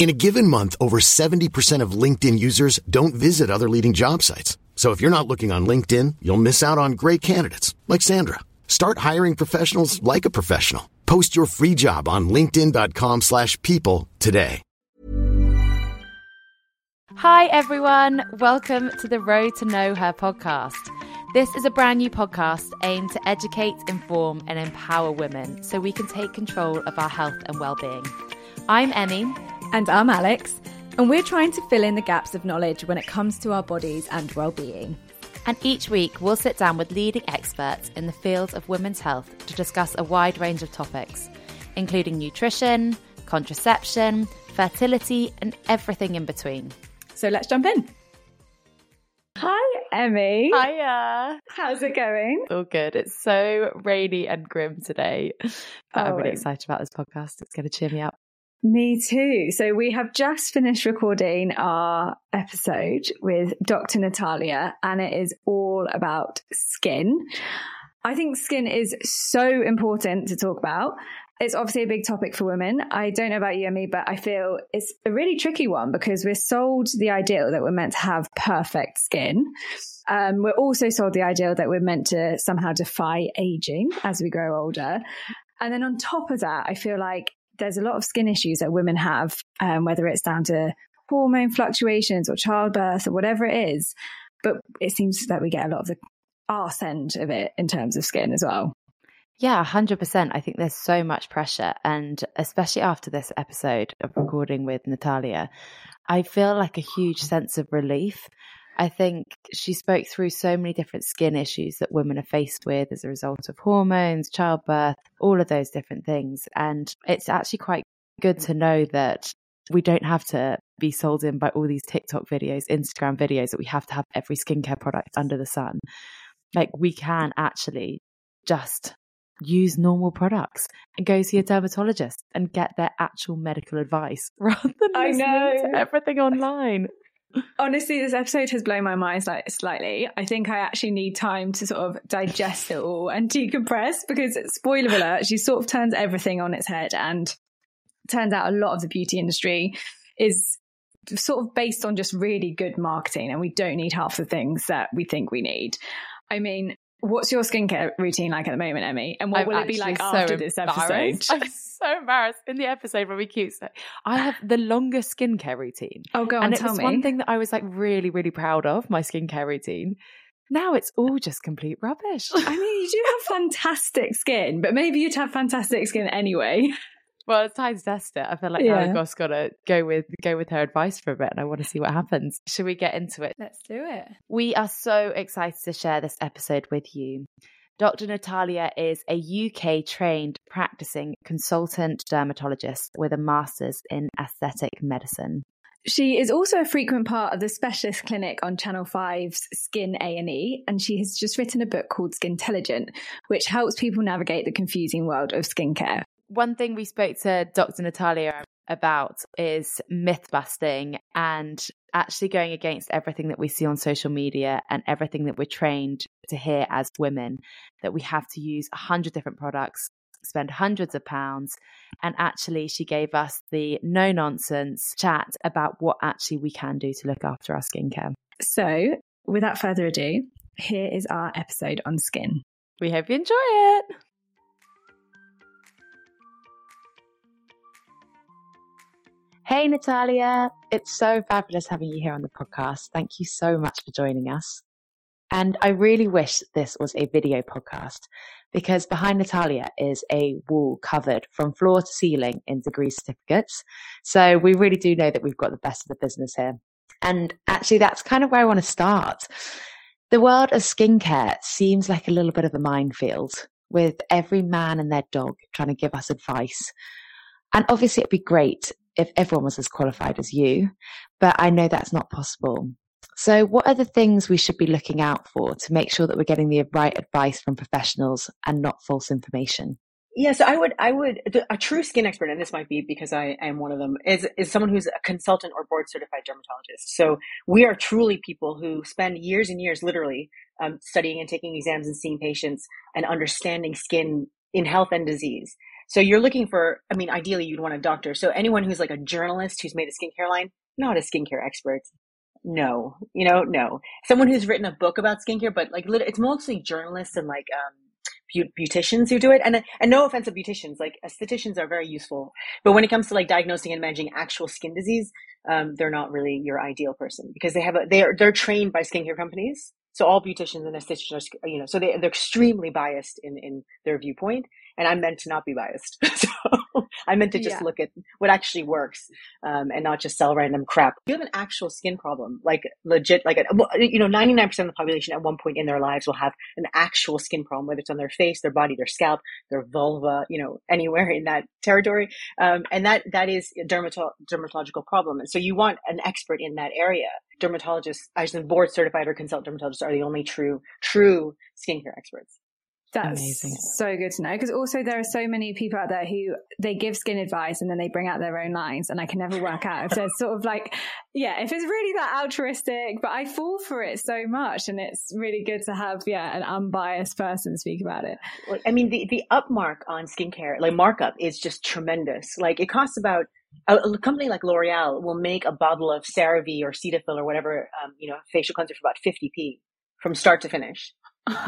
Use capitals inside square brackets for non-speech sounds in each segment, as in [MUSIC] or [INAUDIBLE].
In a given month, over 70% of LinkedIn users don't visit other leading job sites. So if you're not looking on LinkedIn, you'll miss out on great candidates like Sandra. Start hiring professionals like a professional. Post your free job on linkedin.com/people today. Hi, everyone. Welcome to the Road to Know Her podcast. This is a brand new podcast aimed to educate, inform, and empower women so we can take control of our health and well-being. I'm Emmy. And I'm Alex, and we're trying to fill in the gaps of knowledge when it comes to our bodies and well-being. And each week, we'll sit down with leading experts in the field of women's health to discuss a wide range of topics, including nutrition, contraception, fertility, and everything in between. So let's jump in. Hi, Emmy. Hiya. How's it going? All good. It's so rainy and grim today, but [LAUGHS] I'm Oh, really excited about this podcast. It's going to cheer me up. Me too. So we have just finished recording our episode with Dr. Natalia, and it is all about skin. I think skin is so important to talk about. It's obviously a big topic for women. I don't know about you, Emmy, but I feel it's a really tricky one because we're sold the ideal that we're meant to have perfect skin. Um, we're also sold the ideal that we're meant to somehow defy aging as we grow older. And then on top of that, I feel like there's a lot of skin issues that women have, um, whether it's down to hormone fluctuations or childbirth or whatever it is. But it seems that we get a lot of the arse end of it in terms of skin as well. Yeah, 100%. I think there's so much pressure. And especially after this episode of recording with Natalia, I feel like a huge sense of relief. I think she spoke through so many different skin issues that women are faced with as a result of hormones, childbirth, all of those different things. And it's actually quite good to know that we don't have to be sold in by all these TikTok videos, Instagram videos that we have to have every skincare product under the sun. Like we can actually just use normal products and go see a dermatologist and get their actual medical advice [LAUGHS] rather than I listening know. to everything online. Honestly, this episode has blown my mind sli- slightly. I think I actually need time to sort of digest it all and decompress because, spoiler alert, she sort of turns everything on its head. And turns out a lot of the beauty industry is sort of based on just really good marketing, and we don't need half the things that we think we need. I mean, what's your skincare routine like at the moment, Emmy? And what I'm will it be like so after this episode? [LAUGHS] I'm so embarrassed. In the episode when we cute, so I have the longest skincare routine. Oh, go on, and it tell was me. one thing that I was like really, really proud of, my skincare routine. Now it's all just complete rubbish. I mean, you do have [LAUGHS] fantastic skin, but maybe you'd have fantastic skin anyway. Well, it's time to test it. I feel like Yeah. now got to go with go with her advice for a bit, and I want to see what happens. Should we get into it? Let's do it. We are so excited to share this episode with you. Dr. Natalia is a UK trained practicing consultant dermatologist with a master's in aesthetic medicine. She is also a frequent part of the specialist clinic on Channel 5's Skin A&E, and she has just written a book called Skintelligent which helps people navigate the confusing world of skincare. One thing we spoke to Dr. Natalia about is myth busting and actually going against everything that we see on social media and everything that we're trained to hear as women that we have to use a hundred different products spend hundreds of pounds. And actually, she gave us the no nonsense chat about what actually we can do to look after our skincare. So, without further ado, here is our episode on skin. We hope you enjoy it. Hey, Natalia. It's so fabulous having you here on the podcast. Thank you so much for joining us. And I really wish this was a video podcast because behind Natalia is a wall covered from floor to ceiling in degree certificates. So we really do know that we've got the best of the business here. And actually, that's kind of where I want to start. The world of skincare seems like a little bit of a minefield with every man and their dog trying to give us advice. And obviously, it'd be great if everyone was as qualified as you, but I know that's not possible. So, what are the things we should be looking out for to make sure that we're getting the right advice from professionals and not false information? Yeah, so I would, I would, a true skin expert, and this might be because I am one of them, is, is someone who's a consultant or board certified dermatologist. So we are truly people who spend years and years literally um, studying and taking exams and seeing patients and understanding skin in health and disease. So you're looking for, I mean, ideally you'd want a doctor. So anyone who's like a journalist who's made a skincare line, not a skincare expert. No, you know, no. Someone who's written a book about skincare, but like it's mostly journalists and like um, beauticians who do it. And, and no offense to beauticians, like estheticians are very useful. But when it comes to like diagnosing and managing actual skin disease, um, they're not really your ideal person because they have a, they're, they're trained by skincare companies. So all beauticians and estheticians are, you know, so they, they're extremely biased in, in their viewpoint and I'm meant to not be biased. [LAUGHS] so I meant to just yeah. look at what actually works um, and not just sell random crap. If you have an actual skin problem, like legit, like, a, you know, 99% of the population at one point in their lives will have an actual skin problem, whether it's on their face, their body, their scalp, their vulva, you know, [LAUGHS] anywhere in that territory. Um, and that, that is a dermato- dermatological problem. And so you want an expert in that area. Dermatologists, I actually board certified or consult dermatologists are the only true, true skincare experts. That's Amazing. so good to know because also there are so many people out there who they give skin advice and then they bring out their own lines and I can never work out if there's sort of like yeah if it's really that altruistic but I fall for it so much and it's really good to have yeah an unbiased person speak about it. Well, I mean the the upmark on skincare like markup is just tremendous like it costs about a, a company like L'Oreal will make a bottle of CeraVe or Cetaphil or whatever um, you know facial cleanser for about 50p from start to finish.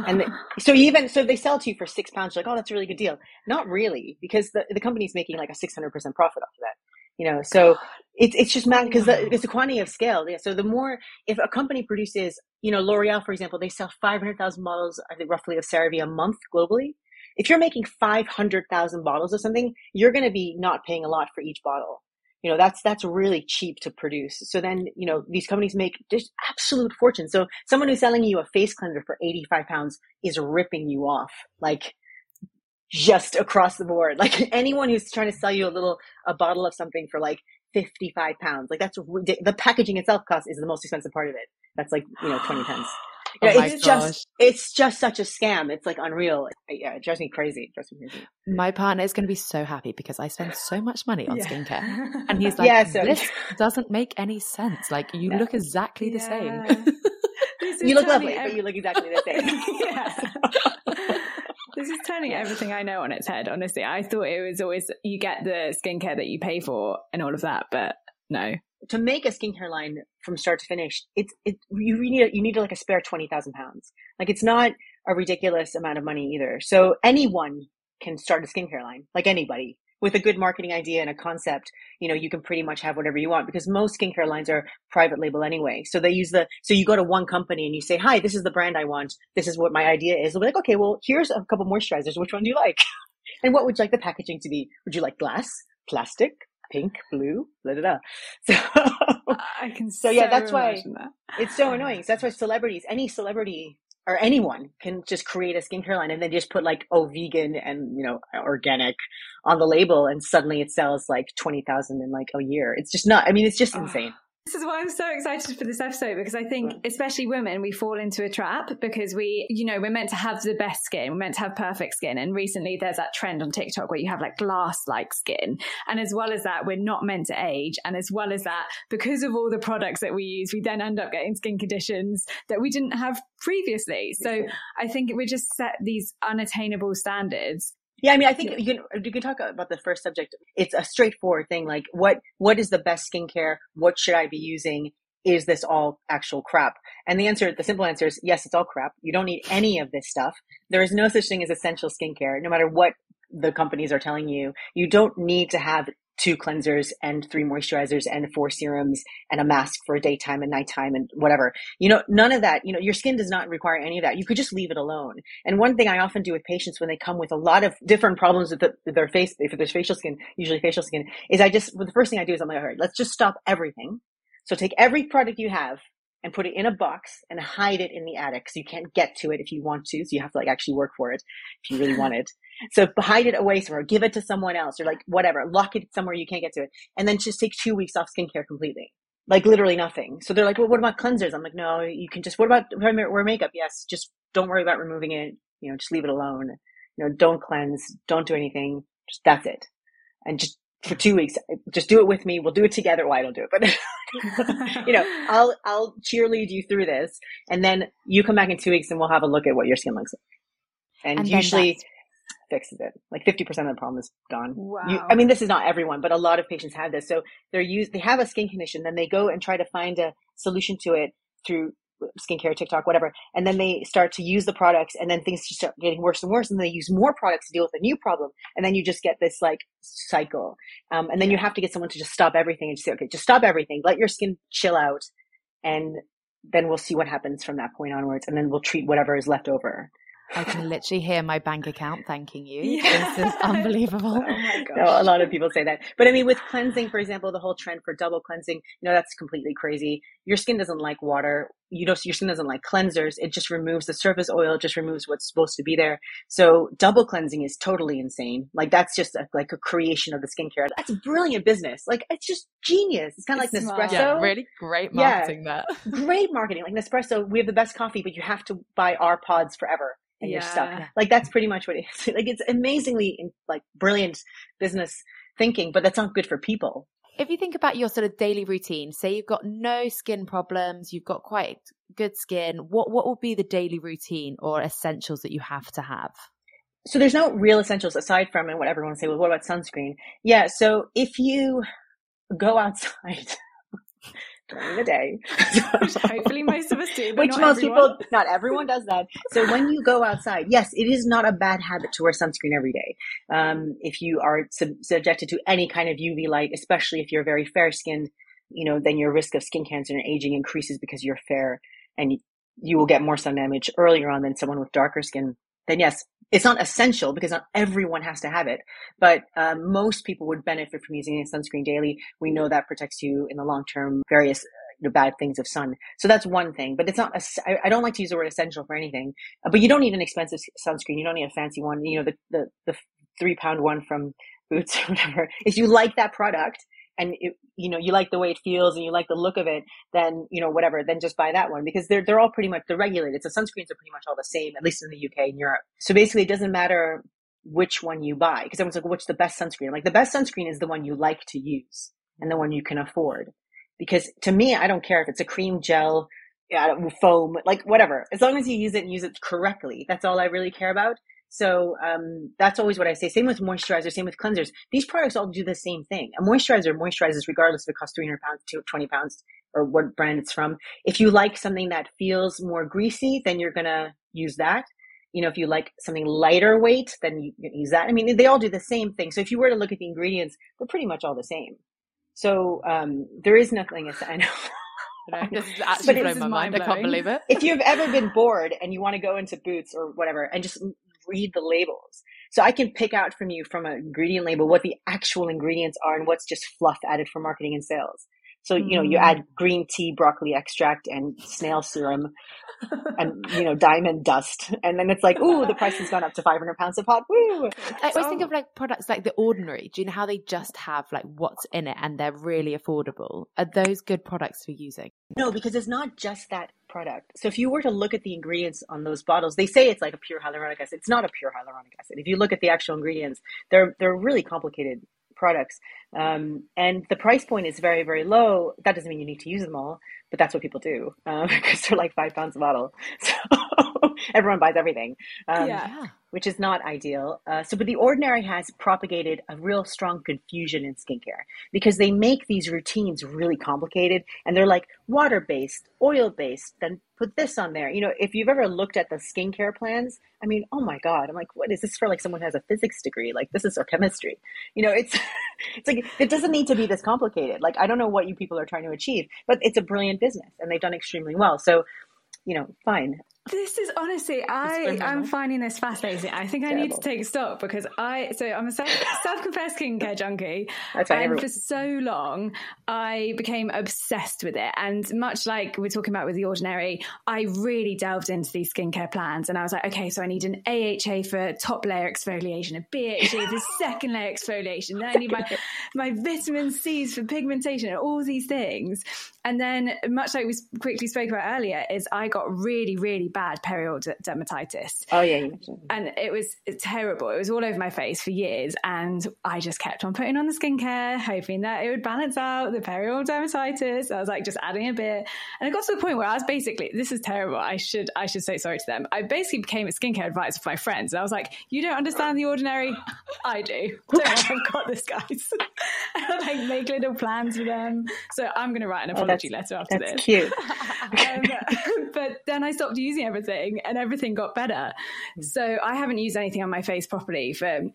And they, [LAUGHS] so even so they sell to you for six pounds you're like oh that's a really good deal. Not really because the, the company's making like a 600% profit off of that you know so it's it's just mad because it's the quantity of scale yeah so the more if a company produces you know l'oreal for example they sell 500000 bottles i think roughly of cerave a month globally if you're making 500000 bottles of something you're going to be not paying a lot for each bottle. You know that's that's really cheap to produce. So then you know these companies make just absolute fortune. So someone who's selling you a face cleanser for 85 pounds is ripping you off like just across the board. [LAUGHS] Like anyone who's trying to sell you a little a bottle of something for like 55 pounds like that's the packaging itself cost is the most expensive part of it. That's like you know 20 pence oh it's gosh. just it's just such a scam. It's like unreal. Yeah, it drives me crazy. It drives me crazy. My partner is going to be so happy because I spend so much money on yeah. skincare, and he's [LAUGHS] like, yeah, so, "This [LAUGHS] doesn't make any sense. Like you no. look exactly the yeah. same. [LAUGHS] you look lovely, but you look exactly the same." yeah. This is turning everything I know on its head, honestly. I thought it was always you get the skincare that you pay for and all of that, but no to make a skincare line from start to finish, it's it you need you need like a spare twenty thousand pounds. Like it's not a ridiculous amount of money either. So anyone can start a skincare line, like anybody with a good marketing idea and a concept. You know, you can pretty much have whatever you want because most skincare lines are private label anyway. So they use the so you go to one company and you say, "Hi, this is the brand I want. This is what my idea is." They'll be like, "Okay, well, here's a couple moisturizers. Which one do you like?" [LAUGHS] and what would you like the packaging to be? Would you like glass, plastic, pink, blue, blah, blah, blah. [LAUGHS] So I can so, yeah, that's why that. it's so annoying. So that's why celebrities, any celebrity or anyone can just create a skincare line and then just put like, oh, vegan and, you know, organic on the label. And suddenly it sells like 20,000 in like a year. It's just not, I mean, it's just insane. This is why I'm so excited for this episode because I think, especially women, we fall into a trap because we, you know, we're meant to have the best skin, we're meant to have perfect skin. And recently there's that trend on TikTok where you have like glass like skin. And as well as that, we're not meant to age. And as well as that, because of all the products that we use, we then end up getting skin conditions that we didn't have previously. So I think we just set these unattainable standards Yeah, I mean, I think you can you can talk about the first subject. It's a straightforward thing. Like, what what is the best skincare? What should I be using? Is this all actual crap? And the answer, the simple answer is yes, it's all crap. You don't need any of this stuff. There is no such thing as essential skincare, no matter what the companies are telling you. You don't need to have two cleansers and three moisturizers and four serums and a mask for daytime and nighttime and whatever. You know, none of that, you know, your skin does not require any of that. You could just leave it alone. And one thing I often do with patients when they come with a lot of different problems with, the, their face, if there's facial skin, usually facial skin, is I just, well, the first thing I do is I'm like, all right, let's just stop everything. So take every product you have and put it in a box and hide it in the attic so you can't get to it if you want to. So you have to like actually work for it if you really want it. So hide it away somewhere, give it to someone else or like whatever, lock it somewhere you can't get to it. And then just take two weeks off skincare completely. Like literally nothing. So they're like, well, what about cleansers? I'm like, no, you can just, what about wear makeup? Yes. Just don't worry about removing it. You know, just leave it alone. You know, don't cleanse. Don't do anything. Just that's it. And just for two weeks, eh, just do it with me. We'll do it together. Well, I don't do it, but [LAUGHS] you know, [LAUGHS] I'll, I'll cheerlead you through this. And then you come back in two weeks and we'll have a look at what your skin looks like. And, and usually fixes it. Like 50% of the problem is gone. Wow. You, I mean, this is not everyone, but a lot of patients have this. So they're used, they have a skin condition, then they go and try to find a solution to it through skincare, TikTok, whatever. And then they start to use the products and then things just start getting worse and worse. And they use more products to deal with a new problem. And then you just get this like cycle. Um, and then you have to get someone to just stop everything and just say, okay, just stop everything. Let your skin chill out. And then we'll see what happens from that point onwards. And then we'll treat whatever is left over. I can literally hear my bank account thanking you. Yeah. This is unbelievable. [LAUGHS] oh my gosh. [LAUGHS] No, a lot of people say that. But I mean, with cleansing, for example, the whole trend for double cleansing, you know, that's completely crazy. Your skin doesn't like water. You know, your skin doesn't like cleansers. It just removes the surface oil, It just removes what's supposed to be there. So double cleansing is totally insane. Like that's just a, like a creation of the skincare. That's brilliant business. Like it's just genius. It's kind of like Nespresso. Yeah, really great marketing yeah, that. [LAUGHS] great marketing. Like Nespresso, we have the best coffee, but you have to buy our pods forever and yeah. you're stuck. Like that's pretty much what it is. [LAUGHS] Like it's amazingly like brilliant business thinking, but that's not good for people. If you think about your sort of daily routine, say you've got no skin problems, you've got quite good skin, what what would be the daily routine or essentials that you have to have? So there's no real essentials aside from and what everyone say, well, what about sunscreen? Yeah, so if you go [LAUGHS] outside during the day. [LAUGHS] Hopefully, most of us do, which most everyone. people, not everyone does that. So when you go outside, yes, it is not a bad habit to wear sunscreen every day. Um, if you are sub- subjected to any kind of UV light, especially if you're very fair skinned, you know, then your risk of skin cancer and aging increases because you're fair and you will get more sun damage earlier on than someone with darker skin. Then yes, it's not essential because not everyone has to have it, but um, most people would benefit from using a sunscreen daily. We know that protects you in the long term, various know, bad things of sun. So that's one thing, but it's not, I don't like to use the word essential for anything, uh, but you don't need an expensive sunscreen. You don't need a fancy one. You know, the, the, the three pound one from Boots [LAUGHS] or whatever. If you like that product, and it, you know you like the way it feels and you like the look of it, then you know whatever, then just buy that one because they're they're all pretty much they're regulated. So sunscreens are pretty much all the same, at least in the UK and Europe. So basically, it doesn't matter which one you buy because everyone's like, what's the best sunscreen? like the best sunscreen is the one you like to use and the one you can afford. Because to me, I don't care if it's a cream gel, yeah, foam, like whatever. As long as you use it and use it correctly, that's all I really care about. So um, that's always what I say. Same with moisturizer, same with cleansers. These products all do the same thing. A moisturizer moisturizes regardless if it costs 300 pounds, 20 pounds, or what brand it's from. If you like something that feels more greasy, then you're going to use that. You know, if you like something lighter weight, then you can use that. I mean, they all do the same thing. So if you were to look at the ingredients, they're pretty much all the same. So um, there is nothing. I know. [LAUGHS] this is [LAUGHS] actually blowing my mind. I can't believe it. If you've ever been bored and you want to go into Boots or whatever and just read the labels. So I can pick out from you from an ingredient label what the actual ingredients are and what's just fluff added for marketing and sales. So, you know, you add mm. green tea, broccoli extract, and snail serum, and, you know, diamond dust. And then it's like, ooh, the price has gone up to 500 pounds a pot. Woo! I always think of like products like The Ordinary. Do you know how they just have like what's in it and they're really affordable? Are those good products for using? No, because it's not just that product. So if you were to look at the ingredients on those bottles, they say it's like a pure hyaluronic acid. It's not a pure hyaluronic acid. If you look at the actual ingredients, they're they're really complicated products. Um, and the price point is very, very low. That doesn't mean you need to use them all, but that's what people do um, [LAUGHS] because they're like five pounds a bottle. [LAUGHS] So everyone buys everything. Um, yeah. Which is not ideal. Uh, so, but the ordinary has propagated a real strong confusion in skincare because they make these routines really complicated and they're like water based, oil based, then put this on there. You know, if you've ever looked at the skincare plans, I mean, oh my God, I'm like, what is this for like someone who has a physics degree? Like, this is our chemistry. You know, it's, [LAUGHS] it's like, it doesn't need to be this complicated. Like, I don't know what you people are trying to achieve, but it's a brilliant business and they've done extremely well. So, you know, fine. This is honestly, I I'm finding this fascinating. I think I need to take stock because I so I'm a self self confessed skincare [LAUGHS] junkie, and everyone. for so long I became obsessed with it. And much like we're talking about with the ordinary, I really delved into these skincare plans, and I was like, okay, so I need an AHA for top layer exfoliation, a BHA for [LAUGHS] second layer exfoliation, then I need my [LAUGHS] my vitamin C's for pigmentation, and all these things. And then, much like we quickly spoke about earlier, is I got really, really bad perioral dermatitis. Oh yeah. And it was terrible. It was all over my face for years. And I just kept on putting on the skincare, hoping that it would balance out the perioral dermatitis. I was like just adding a bit. And it got to the point where I was basically, this is terrible. I should, I should say sorry to them. I basically became a skincare advisor for my friends. And I was like, you don't understand the ordinary? I do. I've got this, guys. [LAUGHS] I [LAUGHS] like make little plans for them. So I'm going to write an apology that's, letter after that's this. cute. [LAUGHS] um, [LAUGHS] but then I stopped using everything and everything got better. So I haven't used anything on my face properly for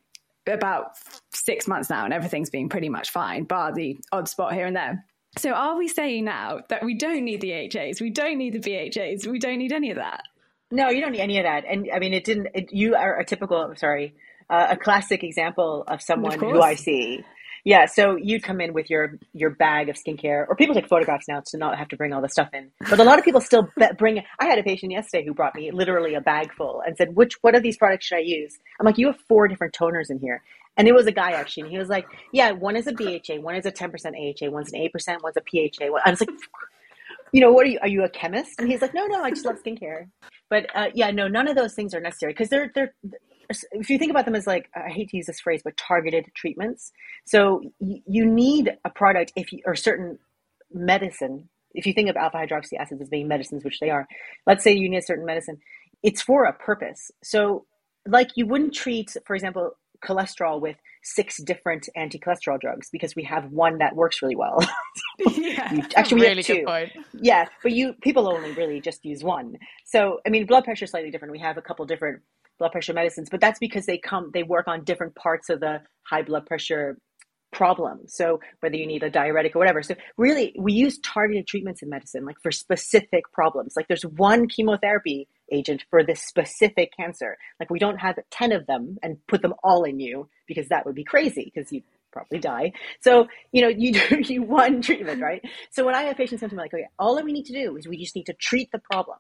about six months now, and everything's been pretty much fine, bar the odd spot here and there. So are we saying now that we don't need the HAs, we don't need the BHAs, we don't need any of that? No, you don't need any of that. And I mean, it didn't. It, you are a typical, sorry, uh, a classic example of someone Of who. I see. Yeah, so you'd come in with your your bag of skincare, or people take photographs now to not have to bring all the stuff in. But a lot of people still bring. I had a patient yesterday who brought me literally a bag full and said, "Which what of these products should I use?" I'm like, "You have four different toners in here." And it was a guy actually, and he was like, "Yeah, one is a BHA, one is a 10% AHA, one's an 8%, one's a PHA." I was like, "You know, what are you? Are you a chemist?" And he's like, "No, no, I just love skincare." But uh, yeah, no, none of those things are necessary because they're they're if you think about them as like I hate to use this phrase, but targeted treatments. So y- you need a product if you or certain medicine. If you think of alpha hydroxy acids as being medicines, which they are, let's say you need a certain medicine, it's for a purpose. So like you wouldn't treat, for example, cholesterol with six different anti-cholesterol drugs because we have one that works really well. [LAUGHS] yeah. Actually, we really have two. good point. Yeah, but you people only really just use one. So I mean, blood pressure is slightly different. We have a couple different blood pressure medicines, but that's because they come they work on different parts of the high blood pressure problem. So whether you need a diuretic or whatever. So really, we use targeted treatments in medicine, like for specific problems. Like there's one chemotherapy agent for this specific cancer. Like we don't have ten of them and put them all in you because that would be crazy because you probably die. So, you know, you [LAUGHS] do you one treatment, right? So when I have patients come to me like, okay, all that we need to do is we just need to treat the problem.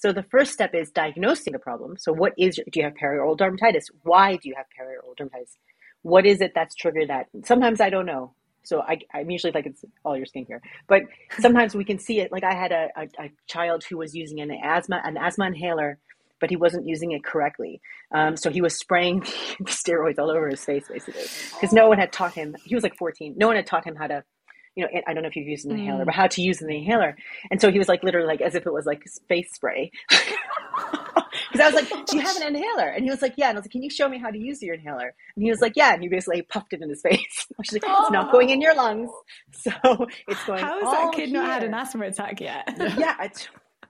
So the first step is diagnosing the problem. So what is your, do you have perioral dermatitis? Why do you have perioral dermatitis? What is it that's triggered that? Sometimes I don't know. So I, I'm usually like it's all your skincare, but [LAUGHS] sometimes we can see it. Like I had a, a, a child who was using an asthma an asthma inhaler, but he wasn't using it correctly. Um, so he was spraying [LAUGHS] steroids all over his face basically because no one had taught him. He was like 14. No one had taught him how to you know, I don't know if you've used an inhaler, but mm. how to use an inhaler. And so he was like literally like as if it was like face spray. [LAUGHS] Because I was like, [LAUGHS] "Do you have an inhaler?" And he was like, "Yeah." And I was like, "Can you show me how to use your inhaler?" And he was like, "Yeah." And he basically puffed it in his [LAUGHS] face. I was like, "It's not going in your lungs, so it's going." How has all that kid not had an asthma attack yet? yeah, I,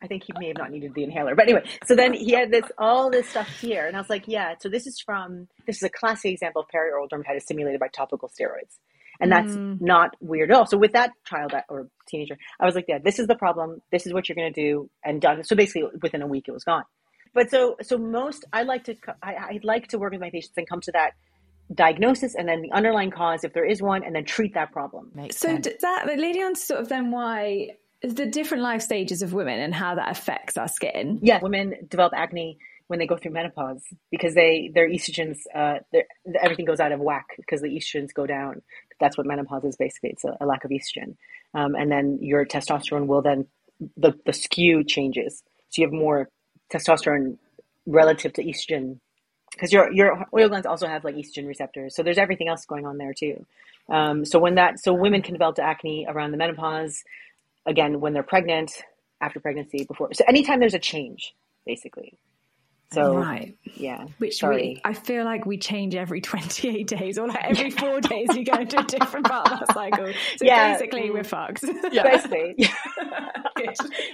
I think he may have not needed the inhaler. But anyway, so then he had this all this stuff here, and I was like, yeah. So this is from this is a classic example of perioral dermatitis stimulated by topical steroids, and that's not weird at all. So with that child or teenager, I was like, yeah, this is the problem. This is what you're going to do, and done. So basically, within a week, it was gone. But so so most I like to I, I like to work with my patients and come to that diagnosis and then the underlying cause if there is one, and then treat that problem. Makes So sense. d- that leading on to sort of then why the different life stages of women and how that affects our skin. yeah, women develop acne when they go through menopause because they their estrogens uh, their, everything goes out of whack because the estrogens go down. That's what menopause is basically. It's a, a lack of estrogen, um, and then your testosterone will then the the skew changes. So you have more testosterone relative to estrogen because your your oil glands also have like estrogen receptors. So there's everything else going on there too. Um, so when that so women can develop acne around the menopause, again when they're pregnant, after pregnancy, before. So anytime there's a change, basically. So right, yeah. Which sorry. we, I feel like we change every [LAUGHS] 28 days, or like every four days we go into a different part of that cycle. [LAUGHS] So Yeah. basically, we're mm. fucked. [LAUGHS] Basically.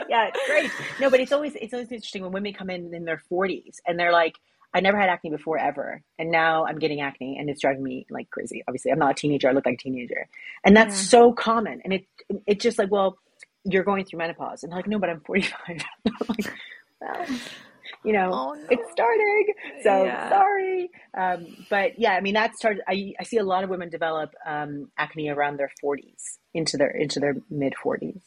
yeah, great. No, but it's always it's always interesting when women come in in their forties and they're like, I never had acne before ever, and now I'm getting acne, and it's driving me like crazy. Obviously, I'm not a teenager; I look like a teenager, and that's so common. And it it's just like, well, you're going through menopause, and they're like, no, but I'm 45. I'm like, well, you know, it's starting. So Yeah. sorry, um, but yeah, I mean that started. I I see a lot of women develop um, acne around their 40s into their into their mid 40s.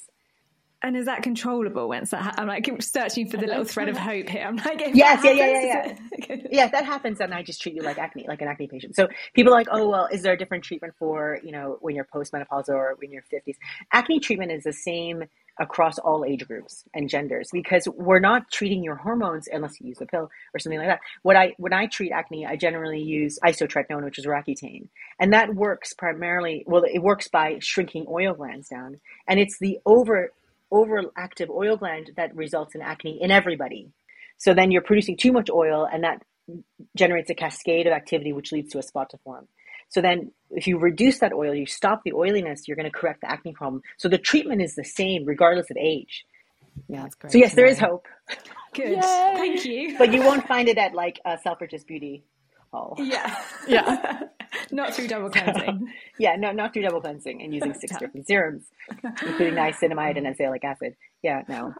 And is that controllable once that ha- I'm like searching for the little thread of hope here. I'm like, Yes, yeah, yeah, yeah, [LAUGHS] yeah, if that happens, then I just treat you like acne, like an acne patient. So people are like, oh, well, is there a different treatment for, you know, when you're postmenopausal or when you're 50s? Acne treatment is the same across all age groups and genders because we're not treating your hormones unless you use a pill or something like that. What I when I treat acne, I generally use isotretinoin, which is Roaccutane, and that works primarily. Well, it works by shrinking oil glands down, and it's the over overactive oil gland that results in acne in everybody. So then you're producing too much oil, and that generates a cascade of activity, which leads to a spot to form. So then, if you reduce that oil, you stop the oiliness, you're going to correct the acne problem. So the treatment is the same regardless of age. Yeah. That's great So yes, there is hope, [LAUGHS] Good. Thank you. but you won't find it at like a Selfridges Beauty Hall. yeah. Yeah. [LAUGHS] Not through double [LAUGHS] cleansing. Yeah, no, not through double cleansing and using six different serums, including niacinamide and azelaic acid. Yeah, no.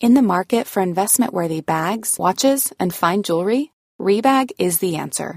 In the market for investment worthy bags, watches, and fine jewelry, Rebag is the answer.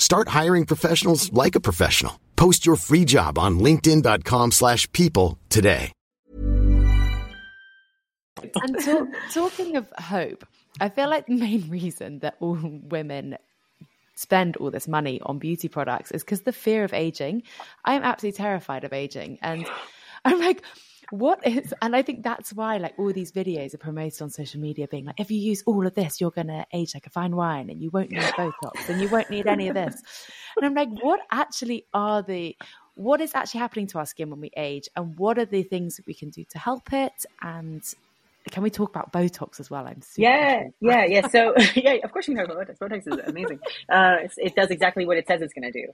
Start hiring professionals like a professional. Post your free job on linkedin.com/people slash people today. And [LAUGHS] talk, talking of hope, I feel like the main reason that all women spend all this money on beauty products is because the fear of aging. I am absolutely terrified of aging. And I'm like, what is, and I think that's why like all these videos are promoted on social media being like, if you use all of this, you're going to age like a fine wine and you won't need Botox and you won't need any of this. And I'm like, what actually are the, what is actually happening to our skin when we age and what are the things that we can do to help it? And can we talk about Botox as well? I'm super Yeah, yeah, yeah. So, [LAUGHS] yeah, of course you can talk about Botox. Botox is amazing. [LAUGHS] Uh, it's, it does exactly what it says it's going to do.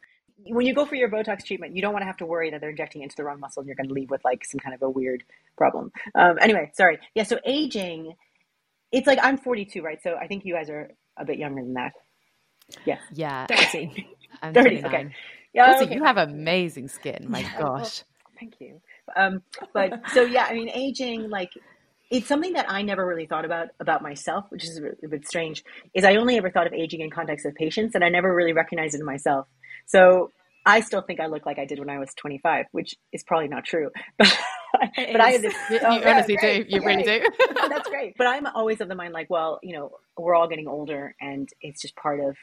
When you go for your Botox treatment, you don't want to have to worry that they're injecting into the wrong muscle and you're going to leave with like some kind of a weird problem. Um, anyway, sorry. Yeah, so aging, it's like I'm 42, right? So I think you guys are a bit younger than that. Yeah. Yeah. [LAUGHS] 30. I'm 30, 29. okay. Yeah, Also, okay. you have amazing skin. My Yeah, well, gosh. Thank you. Um, but so yeah, I mean, aging like it's something that I never really thought about about myself, which is a bit strange. Is I only ever thought of aging in context of patients, and I never really recognized it in myself. So I still think I look like I did when I was 25, which is probably not true. [LAUGHS] But, but I have this. You, oh, you yeah, honestly great. do. You really do. [LAUGHS] That's great. But I'm always of the mind like, well, you know, we're all getting older, and it's just part of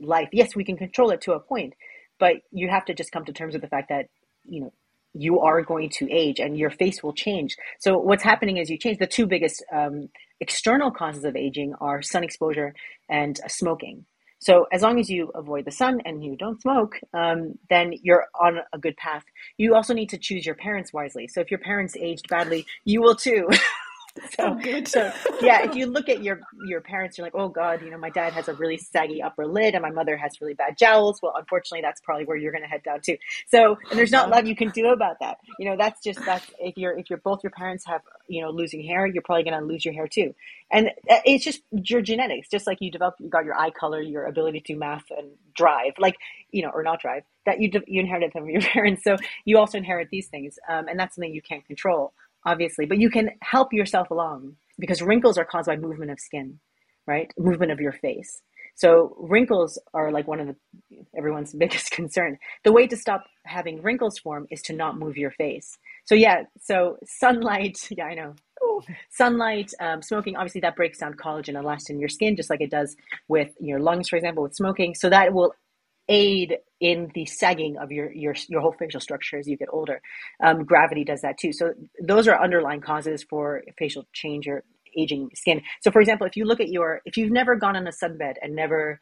life. Yes, we can control it to a point, but you have to just come to terms with the fact that you know you are going to age and your face will change. So what's happening is you change, the two biggest um, external causes of aging are sun exposure and smoking. So as long as you avoid the sun and you don't smoke, um, then you're on a good path. You also need to choose your parents wisely. So if your parents aged badly, you will too. [LAUGHS] [LAUGHS] so, oh, good. so yeah, if you look at your your parents, you're like, oh god, you know, my dad has a really saggy upper lid, and my mother has really bad jowls. Well, unfortunately, that's probably where you're going to head down to. So, and there's not a lot you can do about that. You know, that's just that's if you're if you're both your parents have you know losing hair, you're probably going to lose your hair too. And uh, it's just your genetics, just like you develop, you got your eye color, your ability to math and drive, like you know, or not drive, that you you inherited from your [LAUGHS] parents. So you also inherit these things, um, and that's something you can't control obviously, but you can help yourself along because wrinkles are caused by movement of skin, right? Movement of your face. So wrinkles are like one of the everyone's [LAUGHS] biggest concern. The way to stop having wrinkles form is to not move your face. So yeah, so sunlight, [LAUGHS] yeah, I know. Ooh. Sunlight, um, smoking, obviously that breaks down collagen and elastin in your skin, just like it does with your lungs, for example, with smoking. So that will aid in the sagging of your your your whole facial structure as you get older. Um, gravity does that too. So those are underlying causes for facial change or aging skin. So for example, if you look at your if you've never gone on a sunbed and never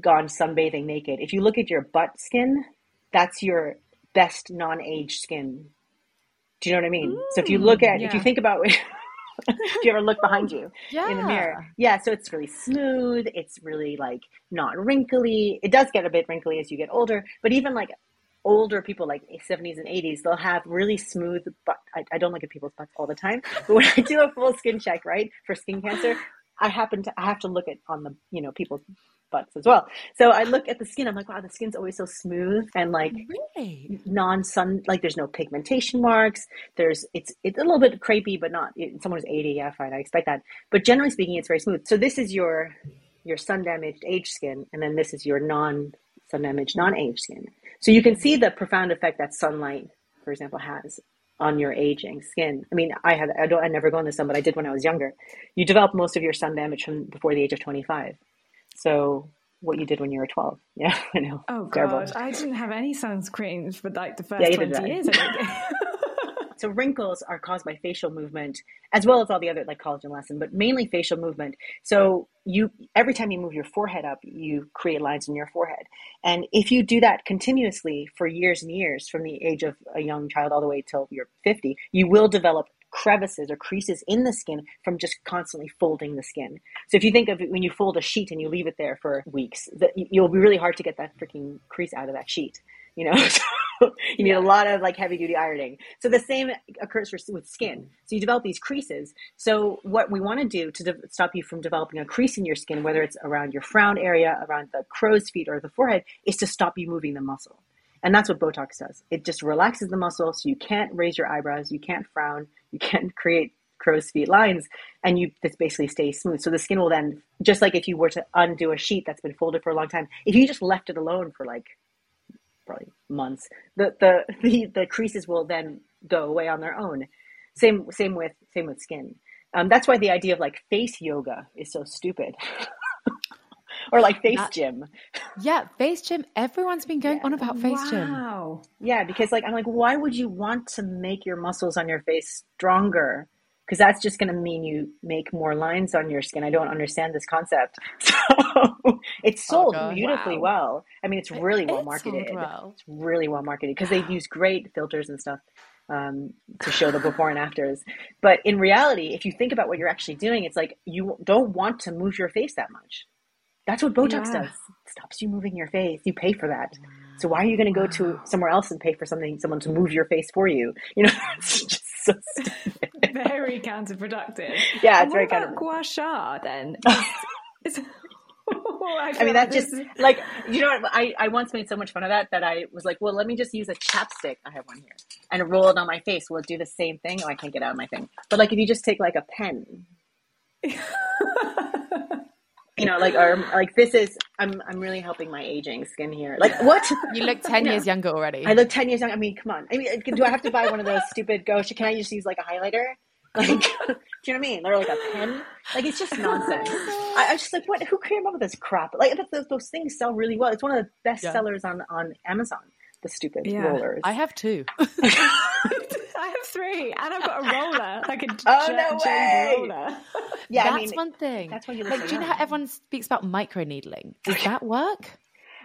gone sunbathing naked, if you look at your butt skin, that's your best non-age skin. Do you know what I mean? Mm, so if you look at yeah. if you think about [LAUGHS] Do you ever look behind you yeah. [LAUGHS] in the mirror? Yeah, so it's really smooth. It's really like not wrinkly. It does get a bit wrinkly as you get older, but even like older people like 70s and 80s they'll have really smooth but I, I don't look at people's butts all the time but when i do a full skin check right for skin cancer i happen to i have to look at on the you know people's butts as well. So I look at the skin, I'm like, wow, the skin's always so smooth and like really? non-sun, like there's no pigmentation marks. There's, it's, it's a little bit crepey, but not, it, someone who's 80, yeah, fine, I expect that. But generally speaking, it's very smooth. So this is your, your sun damaged age skin, and then this is your non sun damaged, non age skin. So you can see the profound effect that sunlight, for example, has on your aging skin. I mean, I had I don't I never go in the sun, but I did when I was younger. You develop most of your sun damage from before the age of 25. So what you did when you were 12. [LAUGHS] Yeah, I know. Oh god, I didn't have any sunscreen for like the first yeah, 20 years. [LAUGHS] so wrinkles are caused by facial movement as well as all the other like collagen elastin, but mainly facial movement. So you every time you move your forehead up, you create lines in your forehead. And if you do that continuously for years and years from the age of a young child all the way till you're 50, you will develop crevices or creases in the skin from just constantly folding the skin. So if you think of it, when you fold a sheet and you leave it there for weeks, that you'll be really hard to get that freaking crease out of that sheet. You know, [LAUGHS] so you need yeah. a lot of like heavy duty ironing. So the same occurs for, with skin. Mm-hmm. So you develop these creases. So what we want to do to de- stop you from developing a crease in your skin, whether it's around your frown area, around the crow's feet or the forehead, is to stop you moving the muscle. And that's what Botox does. It just relaxes the muscle so you can't raise your eyebrows, you can't frown, you can't create crow's feet lines, and you this basically stays smooth. So the skin will then, just like if you were to undo a sheet that's been folded for a long time, if you just left it alone for like probably months, the the [LAUGHS] the, the creases will then go away on their own. Same same with same with skin. Um, that's why the idea of like face yoga is so stupid. [LAUGHS] or like face that, gym. Yeah, face gym. Everyone's been going yeah. on about face wow. gym. Wow. Yeah, because like I'm like, why would you want to make your muscles on your face stronger? Because that's just going to mean you make more lines on your skin. I don't understand this concept. [LAUGHS] So it's oh, sold oh beautifully wow. well. I mean, it's really well marketed. Well. It's really well marketed because they use great filters and stuff um, to show the before and afters. But in reality, if you think about what you're actually doing, it's like you don't want to move your face that much. That's what Botox yeah. does. It stops you moving your face. You pay for that. So why are you going to go to somewhere else and pay for something, someone to move your face for you? [LAUGHS] You know, it's just so [LAUGHS] stupid. Very counterproductive. Yeah, it's and very what about gua sha then? [LAUGHS] Is, oh, I, I mean, like that just is... like you know what? I I once made so much fun of that that I was like, well, let me just use a chapstick. I have one here and roll it on my face. Will it do the same thing? Oh, I can't get out of my thing. But like if you just take like a pen. You know, like or like this is I'm I'm really helping my aging skin here. Like what? You look ten [LAUGHS] years younger already. I look ten years younger. I mean, come on. I mean, do I have to buy one of those stupid gua sha? Can I just use like a highlighter? Like, [LAUGHS] do you know what I mean? Or like a pen? Like it's just nonsense. I, I was just like, what? Who came up with this crap? Like those, those things sell really well. It's one of the best yeah. sellers on on Amazon. The stupid yeah. rollers. I have two. [LAUGHS] I have three, and I've got a roller, like a [LAUGHS] oh, j- no way. roller. [LAUGHS] Yeah, that's I mean, one thing. That's what you like. Do you know how everyone speaks about microneedling? Does that work?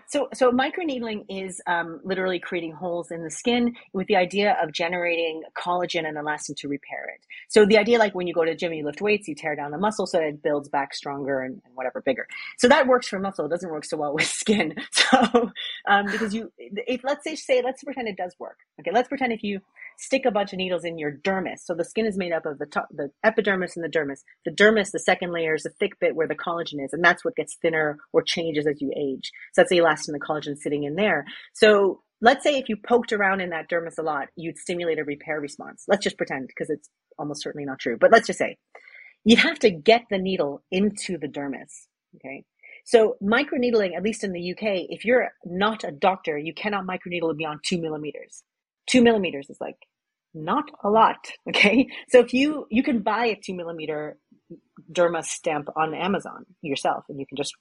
So, so microneedling is um, literally creating holes in the skin with the idea of generating collagen and elastin to repair it. So the idea, like when you go to the gym, you lift weights, you tear down the muscle so that it builds back stronger and, and whatever bigger. So that works for muscle. It doesn't work so well [LAUGHS] with skin. So um, because you, if let's say, say, let's pretend it does work. Okay, let's pretend if you stick a bunch of needles in your dermis. So the skin is made up of the top, the epidermis and the dermis. The dermis, the second layer, is the thick bit where the collagen is, and that's what gets thinner or changes as you age. So that's the elastin the collagen sitting in there. So let's say if you poked around in that dermis a lot, you'd stimulate a repair response. Let's just pretend because it's almost certainly not true, but let's just say you'd have to get the needle into the dermis. Okay. So microneedling, at least in the UK, if you're not a doctor, you cannot microneedle beyond two millimeters two millimeters is like not a lot. [LAUGHS] Okay. So if you, you can buy a two millimeter derma stamp on Amazon yourself and you can just,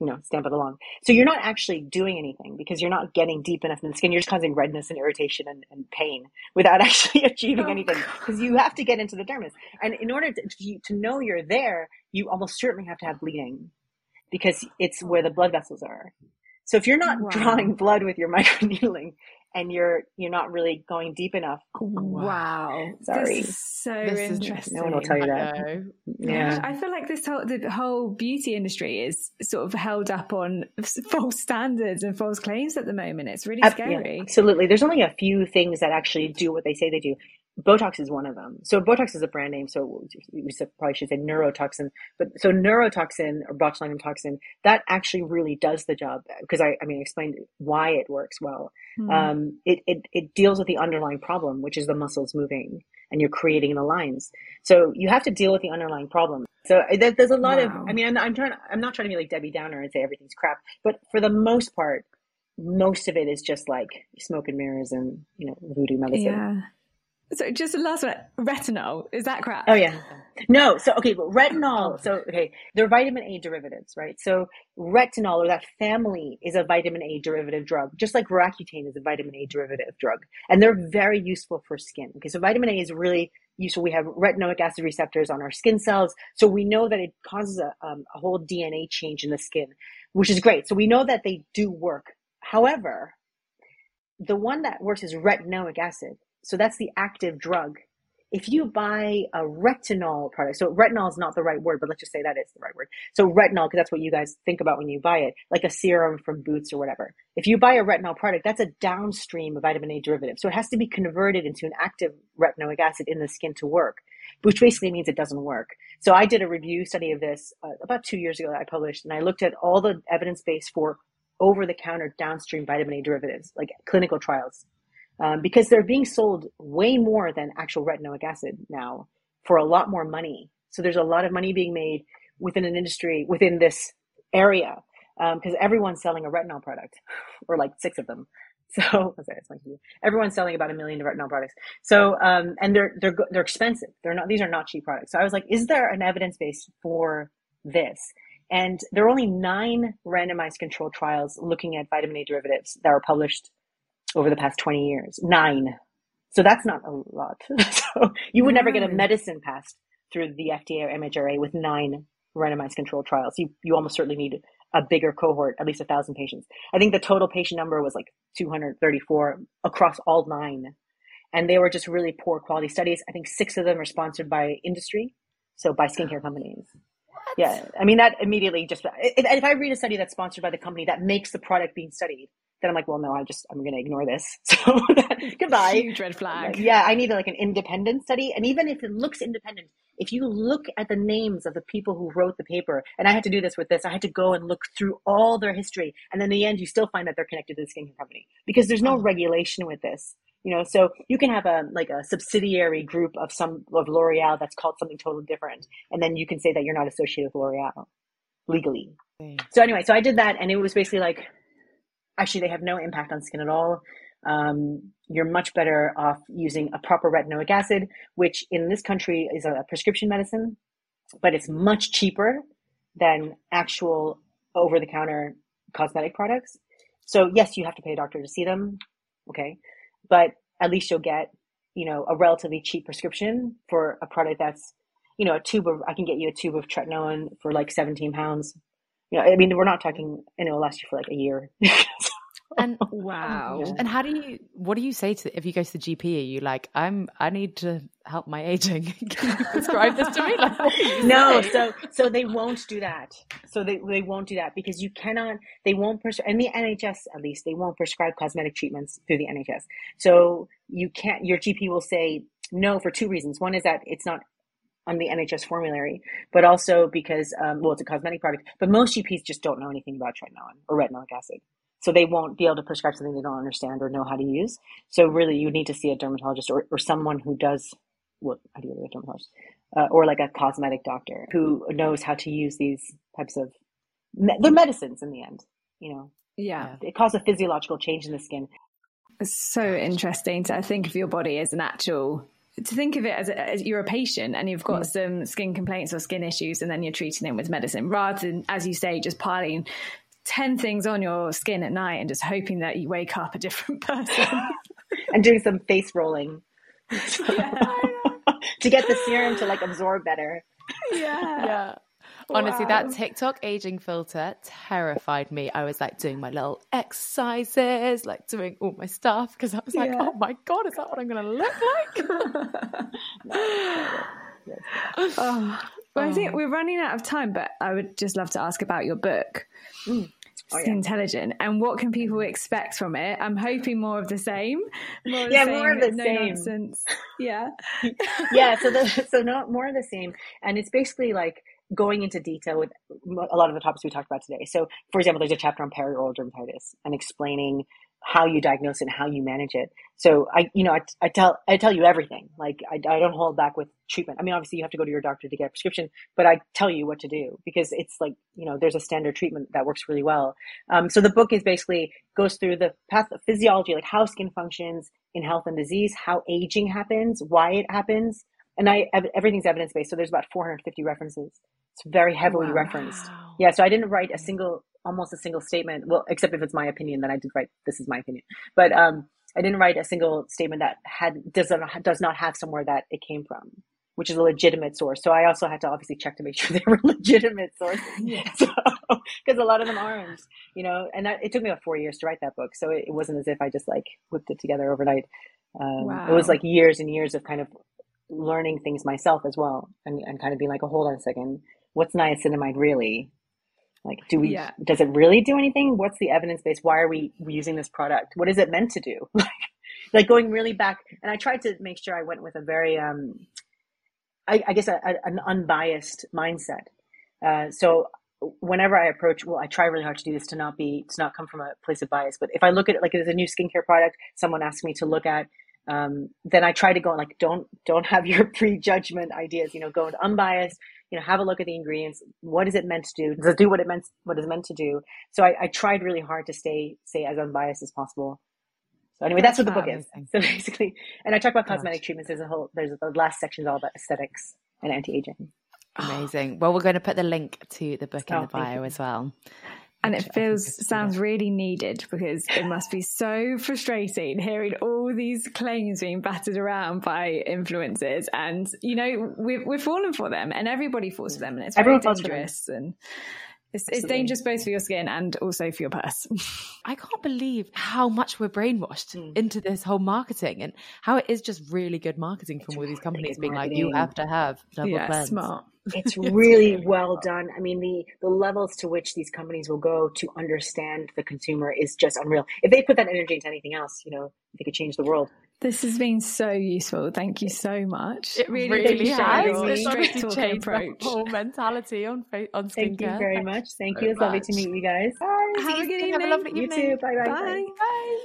you know, stamp it along. So you're not actually doing anything because you're not getting deep enough in the skin. You're just causing redness and irritation and, and pain without [LAUGHS] actually achieving oh, anything because you have to get into the dermis. And in order to, to know you're there, you almost certainly have to have bleeding because it's where the blood vessels are. So if you're not wow. drawing blood with your [LAUGHS] microneedling, and you're you're not really going deep enough. Wow. Sorry. so this interesting. no one will tell you that. Yeah. yeah. I feel like this whole the whole beauty industry is sort of held up on false standards and false claims at the moment. It's really scary. Yeah, absolutely. There's only a few things that actually do what they say they do. Botox is one of them. So Botox is a brand name, so we probably should say neurotoxin. But so neurotoxin or botulinum toxin that actually really does the job because I, I mean, I explained why it works well. Mm. Um, it, it it deals with the underlying problem, which is the muscles moving, and you're creating the lines. So you have to deal with the underlying problem. So uh, there's a lot wow. of. I mean, I'm, I'm trying. I'm not trying to be like Debbie Downer and say everything's crap, but for the most part, most of it is just like smoke and mirrors and you know voodoo medicine. Yeah. So just the last one, retinol is that crap? Oh yeah, no. So okay, but retinol. So okay, they're vitamin A derivatives, right? So retinol or that family is a vitamin A derivative drug, just like Roaccutane is a vitamin A derivative drug, and they're very useful for skin. Okay, so vitamin A is really useful. We have retinoic acid receptors on our skin cells, so we know that it causes a, um, a whole DNA change in the skin, which is great. So we know that they do work. However, the one that works is retinoic acid. So that's the active drug. If you buy a retinol product, so retinol is not the right word, but let's just say that is the right word. So retinol, because that's what you guys think about when you buy it, like a serum from Boots or whatever. If you buy a retinol product, that's a downstream vitamin A derivative. So it has to be converted into an active retinoic acid in the skin to work, which basically means it doesn't work. So I did a review study of this uh, about two years ago that I published, and I looked at all the evidence base for over the counter downstream vitamin A derivatives, like clinical trials um, because they're being sold way more than actual retinoic acid now for a lot more money. So there's a lot of money being made within an industry within this area because um, everyone's selling a retinol product [LAUGHS] or like six of them. So [LAUGHS] everyone's selling about a million retinol products. So um, and they're they're they're expensive. They're not these are not cheap products. So I was like, is there an evidence base for this? And there are only nine randomized controlled trials looking at vitamin A derivatives that were published over the past 20 years. Nine. So that's not a lot. [LAUGHS] so you would never get a medicine passed through the FDA or MHRA with nine randomized controlled trials. You, you almost certainly need a bigger cohort, at least a thousand patients. I think the total patient number was like 234 across all nine. And they were just really poor quality studies. I think six of them are sponsored by industry. So by skincare companies. What? Yeah. I mean, that immediately just, if, if I read a study that's sponsored by the company that makes the product being studied, then I'm like, well, no, I just I'm going to ignore this. [LAUGHS] So [LAUGHS] goodbye. Huge red flag. Yeah, I need like an independent study, and even if it looks independent, if you look at the names of the people who wrote the paper, and I had to do this with this, I had to go and look through all their history, and then in the end, you still find that they're connected to the skincare company because there's no oh. regulation with this. You know, so you can have a like a subsidiary group of some of L'Oreal that's called something totally different, and then you can say that you're not associated with L'Oreal legally. So anyway, so I did that, and it was basically like, actually, they have no impact on skin at all. Um, you're much better off using a proper retinoic acid, which in this country is a prescription medicine, but it's much cheaper than actual over the counter cosmetic products. So yes, you have to pay a doctor to see them. Okay. But at least you'll get, you know, a relatively cheap prescription for a product that's, you know, a tube of, I can get you a tube of tretinoin for like 17 pounds. You know, I mean, we're not talking, and it'll last you for like a year. [LAUGHS] And [LAUGHS] oh, wow. And how do you what do you say to if you go to the GP are you like I'm I need to help my aging. [LAUGHS] Can you prescribe this to me? Like, no, so so they won't do that. So they they won't do that because you cannot they won't prescribe in the NHS at least they won't prescribe cosmetic treatments through the NHS. So you can't your GP will say no for two reasons. One is that it's not on the NHS formulary, but also because um, well, it's a cosmetic product. But most GPs just don't know anything about tretinoin or retinoic acid. So they won't be able to prescribe something they don't understand or know how to use. So really, you need to see a dermatologist or, or someone who does, well, ideally a dermatologist, uh, or like a cosmetic doctor who knows how to use these types of, me- they're medicines in the end, you know. Yeah. It causes a physiological change in the skin. It's so interesting to I think of your body as an actual to think of it as, a, as, you're a patient and you've got mm. some skin complaints or skin issues and then you're treating them with medicine rather than as you say just piling 10 things on your skin at night and just hoping that you wake up a different [LAUGHS] person. and doing some face rolling [LAUGHS] [LAUGHS] to get the serum to like absorb better. Yeah. Yeah. Honestly, wow. that TikTok aging filter terrified me. I was like doing my little exercises, like doing all my stuff because I was like, yeah. oh my God, is that what I'm going to look like? oh, [LAUGHS] [LAUGHS] well, I think oh. we're running out of time, but I would just love to ask about your book. Mm. Oh, yeah. Skintelligent and what can people expect from it i'm hoping more of the same more yeah same, more of the no same nonsense. yeah [LAUGHS] yeah so the so not more of the same and it's basically like going into detail with a lot of the topics we talked about today so for example there's a chapter on perioral dermatitis and explaining how you diagnose it and how you manage it. So I, you know, I, I tell, I tell you everything. Like I, I don't hold back with treatment. I mean, obviously you have to go to your doctor to get a prescription, but I tell you what to do because it's like, you know, there's a standard treatment that works really well. Um, so the book is basically goes through the pathophysiology, like how skin functions in health and disease, how aging happens, why it happens. And I, everything's evidence based. So there's about 450 references. It's very heavily wow. referenced. Yeah. So I didn't write a single almost a single statement. Well, except if it's my opinion, then I did write this is my opinion. But um, I didn't write a single statement that had does not does not have somewhere that it came from, which is a legitimate source. So I also had to obviously check to make [LAUGHS] sure they were legitimate sources. [LAUGHS] Because so, a lot of them aren't, you know. And that, it took me about four years to write that book, so it, it wasn't as if I just like whipped it together overnight. Um, wow. It was like years and years of kind of learning things myself as well, and, and kind of being like, oh, hold on a second, what's niacinamide really? Like, do we, yeah. does it really do anything? What's the evidence base? Why are we using this product? What is it meant to do? [LAUGHS] like going really back. And I tried to make sure I went with a very, um, I, I guess a, a, an unbiased mindset. Uh, so whenever I approach, well, I try really hard to do this to not be, to not come from a place of bias. But if I look at it like it's a new skincare product, someone asks me to look at, um, then I try to go like, don't, don't have your [LAUGHS] prejudgment ideas, you know, go and unbiased, you know, have a look at the ingredients. What is it meant to do? Does it do what it meant, what is meant to do? So I, I tried really hard to stay, stay as unbiased as possible. So anyway, that's, that's what the book is. [LAUGHS] So basically, and I talk about cosmetic treatments. There's a whole, there's the last section is all about aesthetics and anti-aging. Amazing. Well, we're going to put the link to the book in oh, the bio as well and it feels sounds really needed because it must be so frustrating hearing all these claims being battered around by influencers. And you know we've, we've fallen for them and everybody falls for them and it's very Everyone dangerous and It's, it's dangerous both for your skin and also for your purse. [LAUGHS] I can't believe how much we're brainwashed mm. into this whole marketing and how it is just really good marketing from it's all these companies being marketing. like, you have to have double yeah, cleanse. Smart. It's [LAUGHS] really well done. I mean, the the levels to which these companies will go to understand the consumer is just unreal. If they put that energy into anything else, you know, they could change the world. This has been so useful. Thank you so much. It really, really has. It's obviously changed approach. the whole mentality on on skincare. Thank you very much. Thank you. It's lovely to meet you guys. Bye. Have a good evening. Have a lovely evening. You too. Bye. Bye. Bye. Bye. bye.